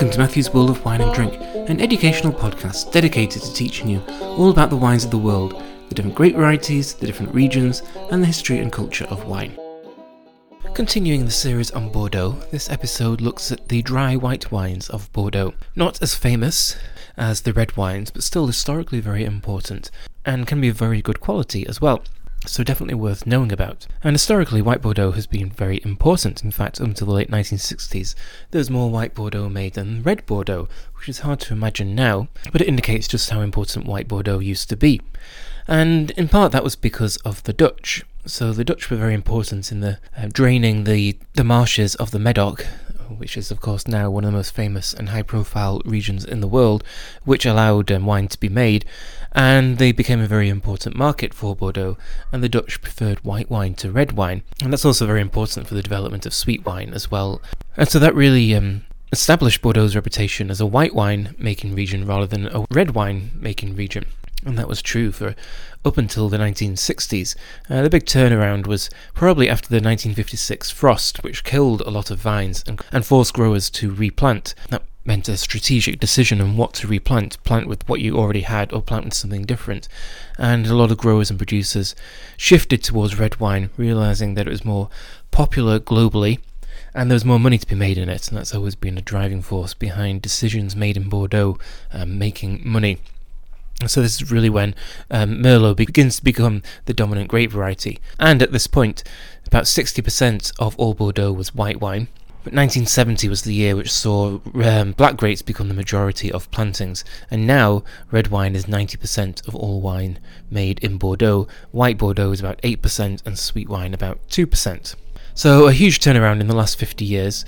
Welcome to Matthew's World of Wine and Drink, an educational podcast dedicated to teaching you all about the wines of the world, the different grape varieties, the different regions, and the history and culture of wine. Continuing the series on Bordeaux, this episode looks at the dry white wines of Bordeaux. Not as famous as the red wines, but still historically very important, and can be of very good quality as well so definitely worth knowing about. And historically, white Bordeaux has been very important. In fact, up until the late 1960s, there was more white Bordeaux made than red Bordeaux, which is hard to imagine now, but it indicates just how important white Bordeaux used to be. And in part, that was because of the Dutch. So the Dutch were very important in the uh, draining the, the marshes of the Medoc which is, of course, now one of the most famous and high profile regions in the world, which allowed um, wine to be made. And they became a very important market for Bordeaux, and the Dutch preferred white wine to red wine. And that's also very important for the development of sweet wine as well. And so that really um, established Bordeaux's reputation as a white wine making region rather than a red wine making region. And that was true for up until the 1960s. Uh, the big turnaround was probably after the 1956 frost, which killed a lot of vines and, and forced growers to replant. That meant a strategic decision on what to replant plant with what you already had or plant with something different. And a lot of growers and producers shifted towards red wine, realizing that it was more popular globally and there was more money to be made in it, and that's always been a driving force behind decisions made in Bordeaux um, making money. So this is really when um, Merlot begins to become the dominant grape variety. And at this point, about 60% of all Bordeaux was white wine. But 1970 was the year which saw um, black grapes become the majority of plantings, and now red wine is 90% of all wine made in Bordeaux. White Bordeaux is about 8%, and sweet wine about 2%. So a huge turnaround in the last 50 years,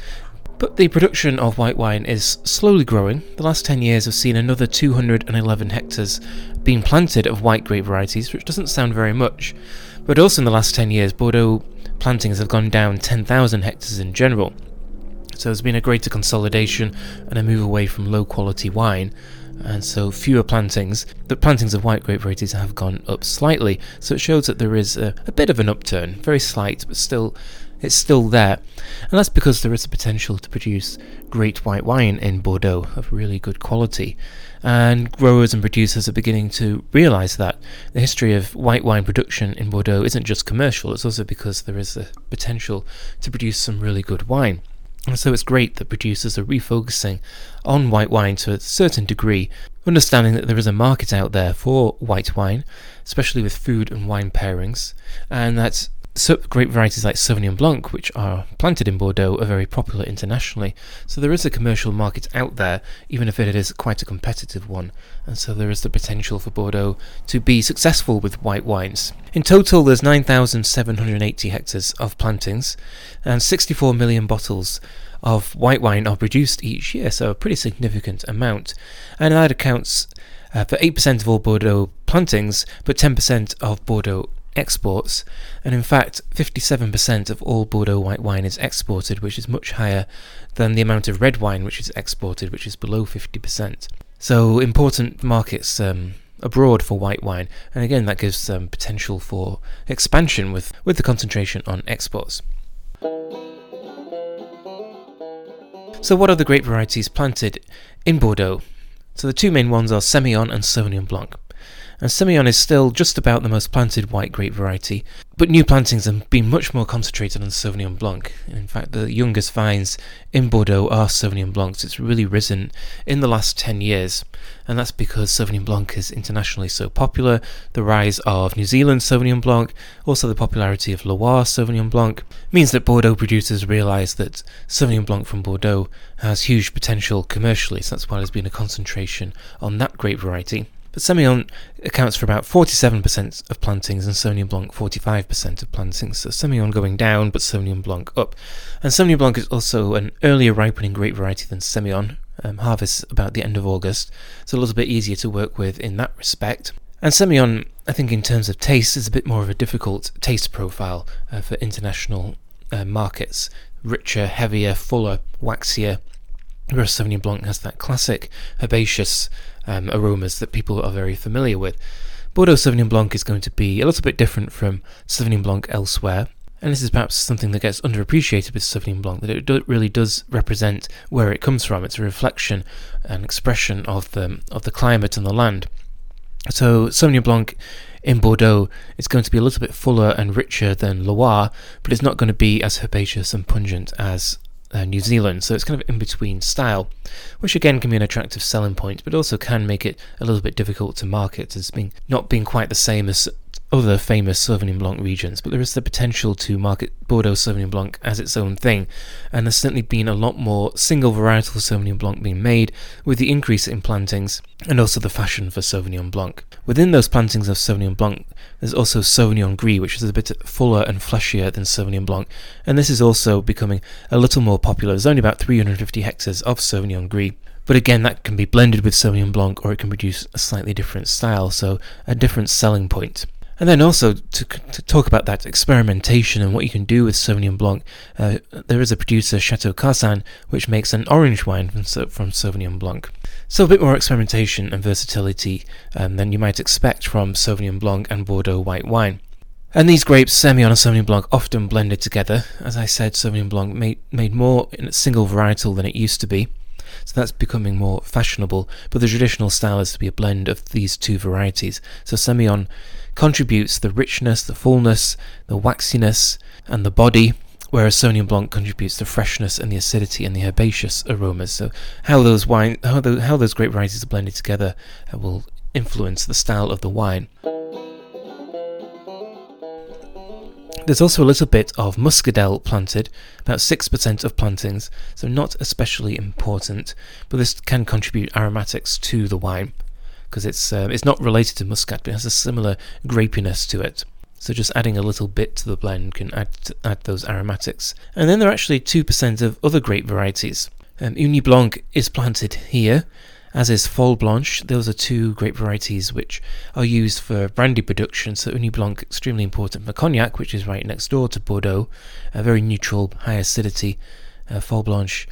but the production of white wine is slowly growing. The last 10 years have seen another 211 hectares being planted of white grape varieties, which doesn't sound very much. But also in the last 10 years, Bordeaux plantings have gone down 10,000 hectares in general. So there's been a greater consolidation and a move away from low quality wine. And so fewer plantings. The plantings of white grape varieties have gone up slightly. So it shows that there is a, a bit of an upturn, very slight, but still it's still there. And that's because there is a potential to produce great white wine in Bordeaux of really good quality. And growers and producers are beginning to realize that the history of white wine production in Bordeaux isn't just commercial, it's also because there is a potential to produce some really good wine. And so it's great that producers are refocusing on white wine to a certain degree, understanding that there is a market out there for white wine, especially with food and wine pairings, and that so grape varieties like Sauvignon Blanc, which are planted in Bordeaux, are very popular internationally. So there is a commercial market out there, even if it is quite a competitive one. And so there is the potential for Bordeaux to be successful with white wines. In total, there's 9,780 hectares of plantings, and 64 million bottles of white wine are produced each year, so a pretty significant amount. And that accounts uh, for 8% of all Bordeaux plantings, but 10% of Bordeaux exports, and in fact, 57% of all Bordeaux white wine is exported, which is much higher than the amount of red wine which is exported, which is below 50%. So, important markets um, abroad for white wine, and again, that gives um, potential for expansion with, with the concentration on exports. So, what are the grape varieties planted in Bordeaux? So, the two main ones are Semillon and Sauvignon Blanc and Semillon is still just about the most planted white grape variety, but new plantings have been much more concentrated on Sauvignon Blanc. In fact, the youngest vines in Bordeaux are Sauvignon Blancs. It's really risen in the last 10 years, and that's because Sauvignon Blanc is internationally so popular. The rise of New Zealand Sauvignon Blanc, also the popularity of Loire Sauvignon Blanc, means that Bordeaux producers realise that Sauvignon Blanc from Bordeaux has huge potential commercially, so that's why there's been a concentration on that grape variety. But Semillon accounts for about 47% of plantings and Sauvignon Blanc 45% of plantings. So Semillon going down, but Sauvignon Blanc up. And Sauvignon Blanc is also an earlier ripening grape variety than Semillon. Um, harvests about the end of August, so a little bit easier to work with in that respect. And Semillon, I think, in terms of taste, is a bit more of a difficult taste profile uh, for international uh, markets. Richer, heavier, fuller, waxier. Whereas Sauvignon Blanc has that classic herbaceous um, aromas that people are very familiar with. Bordeaux Sauvignon Blanc is going to be a little bit different from Sauvignon Blanc elsewhere. And this is perhaps something that gets underappreciated with Sauvignon Blanc, that it do, really does represent where it comes from. It's a reflection and expression of the of the climate and the land. So Sauvignon Blanc in Bordeaux is going to be a little bit fuller and richer than Loire, but it's not going to be as herbaceous and pungent as uh, New Zealand. So it's kind of in between style, which again can be an attractive selling point, but also can make it a little bit difficult to market as being not being quite the same as other famous Sauvignon Blanc regions, but there is the potential to market Bordeaux Sauvignon Blanc as its own thing, and there's certainly been a lot more single varietal Sauvignon Blanc being made with the increase in plantings and also the fashion for Sauvignon Blanc. Within those plantings of Sauvignon Blanc, there's also Sauvignon Gris, which is a bit fuller and fleshier than Sauvignon Blanc, and this is also becoming a little more popular. There's only about 350 hectares of Sauvignon Gris. But again, that can be blended with Sauvignon Blanc or it can produce a slightly different style, so a different selling point. And then also to, to, talk about that experimentation and what you can do with Sauvignon Blanc, uh, there is a producer, Chateau Carsan, which makes an orange wine from, from Sauvignon Blanc. So a bit more experimentation and versatility um, than you might expect from Sauvignon Blanc and Bordeaux white wine. And these grapes, Semillon and Sauvignon Blanc, often blended together. As I said, Sauvignon Blanc made, made more in a single varietal than it used to be. So that's becoming more fashionable, but the traditional style is to be a blend of these two varieties. So Semillon contributes the richness, the fullness, the waxiness, and the body, whereas Sauvignon Blanc contributes the freshness and the acidity and the herbaceous aromas. So how those wine, how, the, how those grape varieties are blended together uh, will influence the style of the wine. There's also a little bit of Muscadelle planted, about 6% of plantings, so not especially important, but this can contribute aromatics to the wine because it's um, it's not related to muscat, but it has a similar grapiness to it. So just adding a little bit to the blend can add add those aromatics. And then there are actually two percent of other grape varieties. Um, Ugni Blanc is planted here, as is Folle Blanche. Those are two grape varieties which are used for brandy production. So Ugni Blanc extremely important for cognac, which is right next door to Bordeaux. A very neutral, high acidity. Uh, Folle Blanche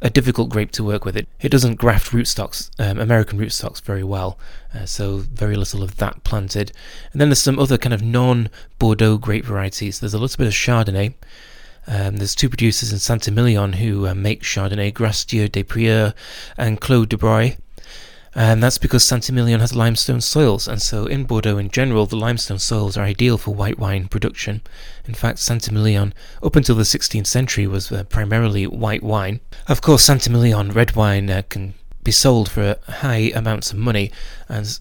a difficult grape to work with. It it doesn't graft rootstocks, um, American rootstocks, very well, uh, so very little of that planted. And then there's some other kind of non-Bordeaux grape varieties. There's a little bit of Chardonnay. Um, there's two producers in Saint-Emilion who uh, make Chardonnay, Grastieu des Prieurs and Claude de Broglie and that's because Saint-Emilion has limestone soils, and so in Bordeaux in general, the limestone soils are ideal for white wine production. In fact, Saint-Emilion, up until the 16th century, was uh, primarily white wine. Of course, Saint-Emilion red wine uh, can be sold for high amounts of money, and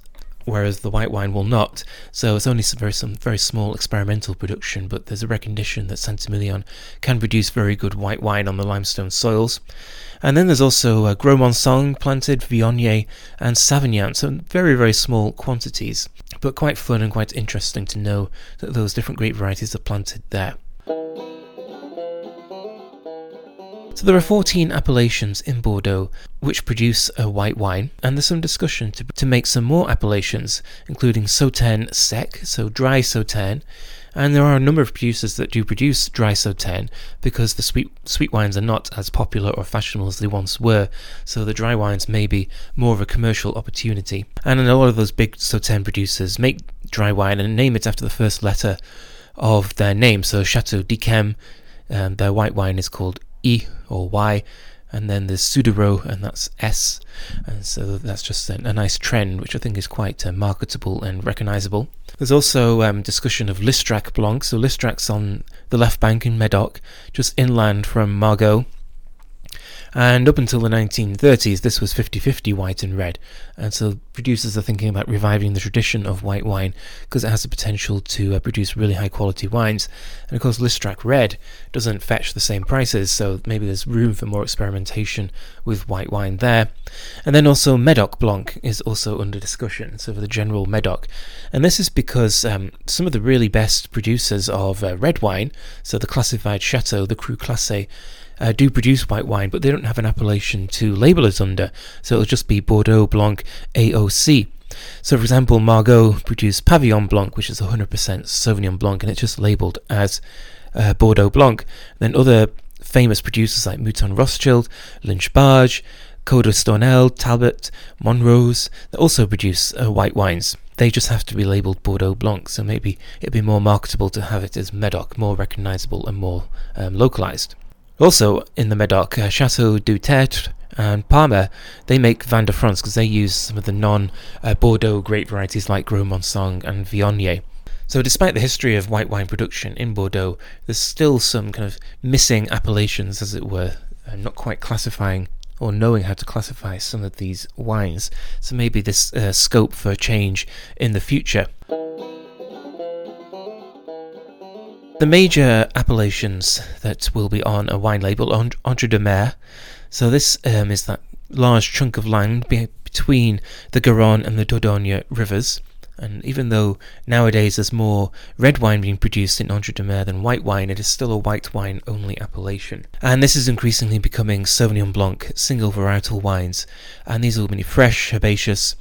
whereas the white wine will not. So it's only some very some very small experimental production, but there's a recognition that Saint-Emilion can produce very good white wine on the limestone soils. And then there's also uh, Gros Manseng planted, Viognier, and Savagnin, so very, very small quantities, but quite fun and quite interesting to know that those different grape varieties are planted there. So there are 14 appellations in Bordeaux which produce a white wine, and there's some discussion to, to make some more appellations, including Sauternes sec, so dry Sauternes, and there are a number of producers that do produce dry Sauternes because the sweet sweet wines are not as popular or fashionable as they once were. So the dry wines may be more of a commercial opportunity. And a lot of those big Sauternes producers make dry wine and name it after the first letter of their name. So Chateau d'Yquem, um, their white wine is called E or Y and then there's Suduiraut, and that's S, and so that's just a, a nice trend, which I think is quite uh, marketable and recognisable. There's also um, discussion of Listrac Blanc, so Listrac's on the left bank in Medoc, just inland from Margaux, and up until the 1930s, this was 50 50 white and red. And so producers are thinking about reviving the tradition of white wine because it has the potential to uh, produce really high quality wines. And of course, Listrac Red doesn't fetch the same prices, so maybe there's room for more experimentation with white wine there. And then also Medoc Blanc is also under discussion, so for the general Medoc. And this is because um, some of the really best producers of uh, red wine, so the classified Chateau, the Cru Classé, uh, do produce white wine, but they don't have an appellation to label it under, so it'll just be Bordeaux Blanc AOC. So, for example, Margaux produced Pavillon Blanc, which is 100% Sauvignon Blanc, and it's just labelled as uh, Bordeaux Blanc. Then other famous producers like Mouton Rothschild, Lynch Bages, Cos d'Estournel, Talbot, Montrose, they also produce uh, white wines. they just have to be labelled Bordeaux Blanc, so maybe it'd be more marketable to have it as Medoc, more recognisable and more um, localised. Also, in the Medoc, uh, Chateau du Tertre and Palmer, they make Vin de France because they use some of the non uh, Bordeaux grape varieties like Gros Manseng and Viognier. So, despite the history of white wine production in Bordeaux, there's still some kind of missing appellations, as it were, uh, not quite classifying or knowing how to classify some of these wines. So, maybe this uh, scope for change in the future. The major appellations that will be on a wine label are Entre deux Mers. So this um, is that large chunk of land be- between the Garonne and the Dordogne rivers. And even though nowadays there's more red wine being produced in Entre deux Mers than white wine, it is still a white wine only appellation. And this is increasingly becoming Sauvignon Blanc, single varietal wines. And these will be fresh, herbaceous,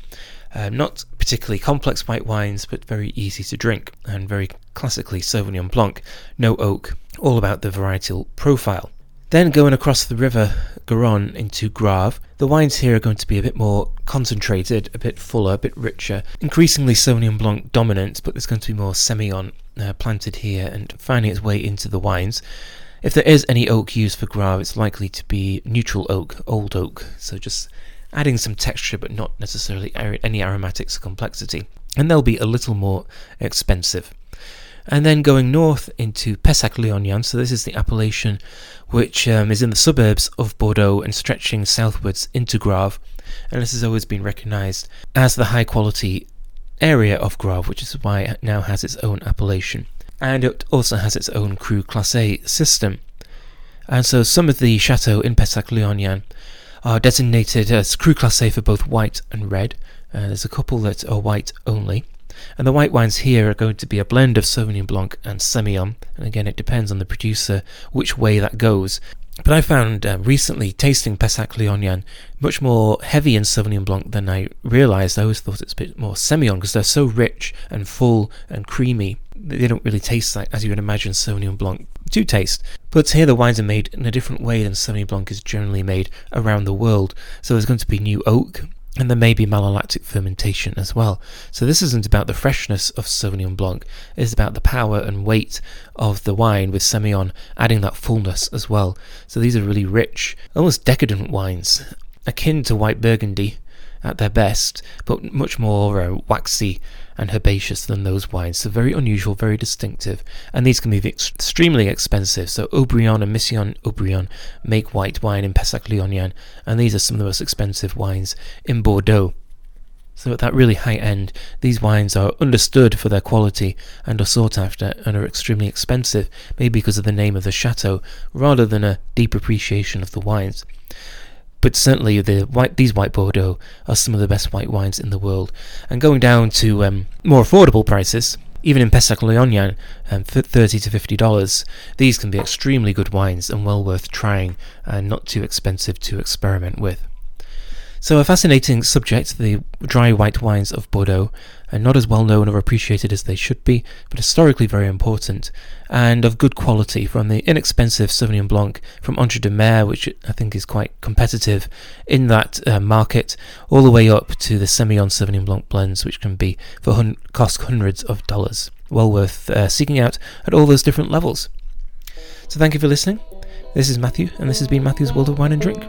um, not particularly complex white wines, but very easy to drink, and very classically Sauvignon Blanc, no oak, all about the varietal profile. Then going across the river Garonne into Graves, the wines here are going to be a bit more concentrated, a bit fuller, a bit richer. Increasingly Sauvignon Blanc dominant, but there's going to be more Semillon uh, planted here and finding its way into the wines. If there is any oak used for Graves, it's likely to be neutral oak, old oak, so just adding some texture but not necessarily any aromatics or complexity. And they'll be a little more expensive. And then going north into Pessac-Léognan, so this is the appellation which um, is in the suburbs of Bordeaux and stretching southwards into Graves. And this has always been recognised as the high quality area of Graves, which is why it now has its own appellation. And it also has its own Cru Classé system. And so some of the chateaux in Pessac-Léognan are designated as class Classé for both white and red. Uh, there's a couple that are white only. And the white wines here are going to be a blend of Sauvignon Blanc and Semillon. And again, it depends on the producer which way that goes. But I found uh, recently tasting Pessac-Léognan much more heavy in Sauvignon Blanc than I realised. I always thought it's a bit more Semillon because they're so rich and full and creamy. They don't really taste like as you would imagine Sauvignon Blanc do taste. But here the wines are made in a different way than Sauvignon Blanc is generally made around the world. So there's going to be new oak, and there may be malolactic fermentation as well. So this isn't about the freshness of Sauvignon Blanc, it's about the power and weight of the wine with Semillon adding that fullness as well. So these are really rich, almost decadent wines, akin to white Burgundy at their best, but much more uh, waxy and herbaceous than those wines. So very unusual, very distinctive, and these can be extremely expensive. So Haut-Brion and Mission Haut-Brion make white wine in Pessac-Léognan, and these are some of the most expensive wines in Bordeaux. So at that really high end, these wines are understood for their quality and are sought after and are extremely expensive, maybe because of the name of the chateau, rather than a deep appreciation of the wines but certainly the white, these white Bordeaux are some of the best white wines in the world. And going down to um, more affordable prices, even in Pessac-Léognan, um, for thirty to fifty dollars, these can be extremely good wines and well worth trying, and not too expensive to experiment with. So, a fascinating subject, the dry white wines of Bordeaux, and not as well known or appreciated as they should be, but historically very important, and of good quality from the inexpensive Sauvignon Blanc from Entre deux Mers, which I think is quite competitive in that uh, market, all the way up to the Semillon Sauvignon Blanc blends, which can be for hun- cost hundreds of dollars. Well worth uh, seeking out at all those different levels. So, thank you for listening. This is Matthew, and this has been Matthew's World of Wine and Drink.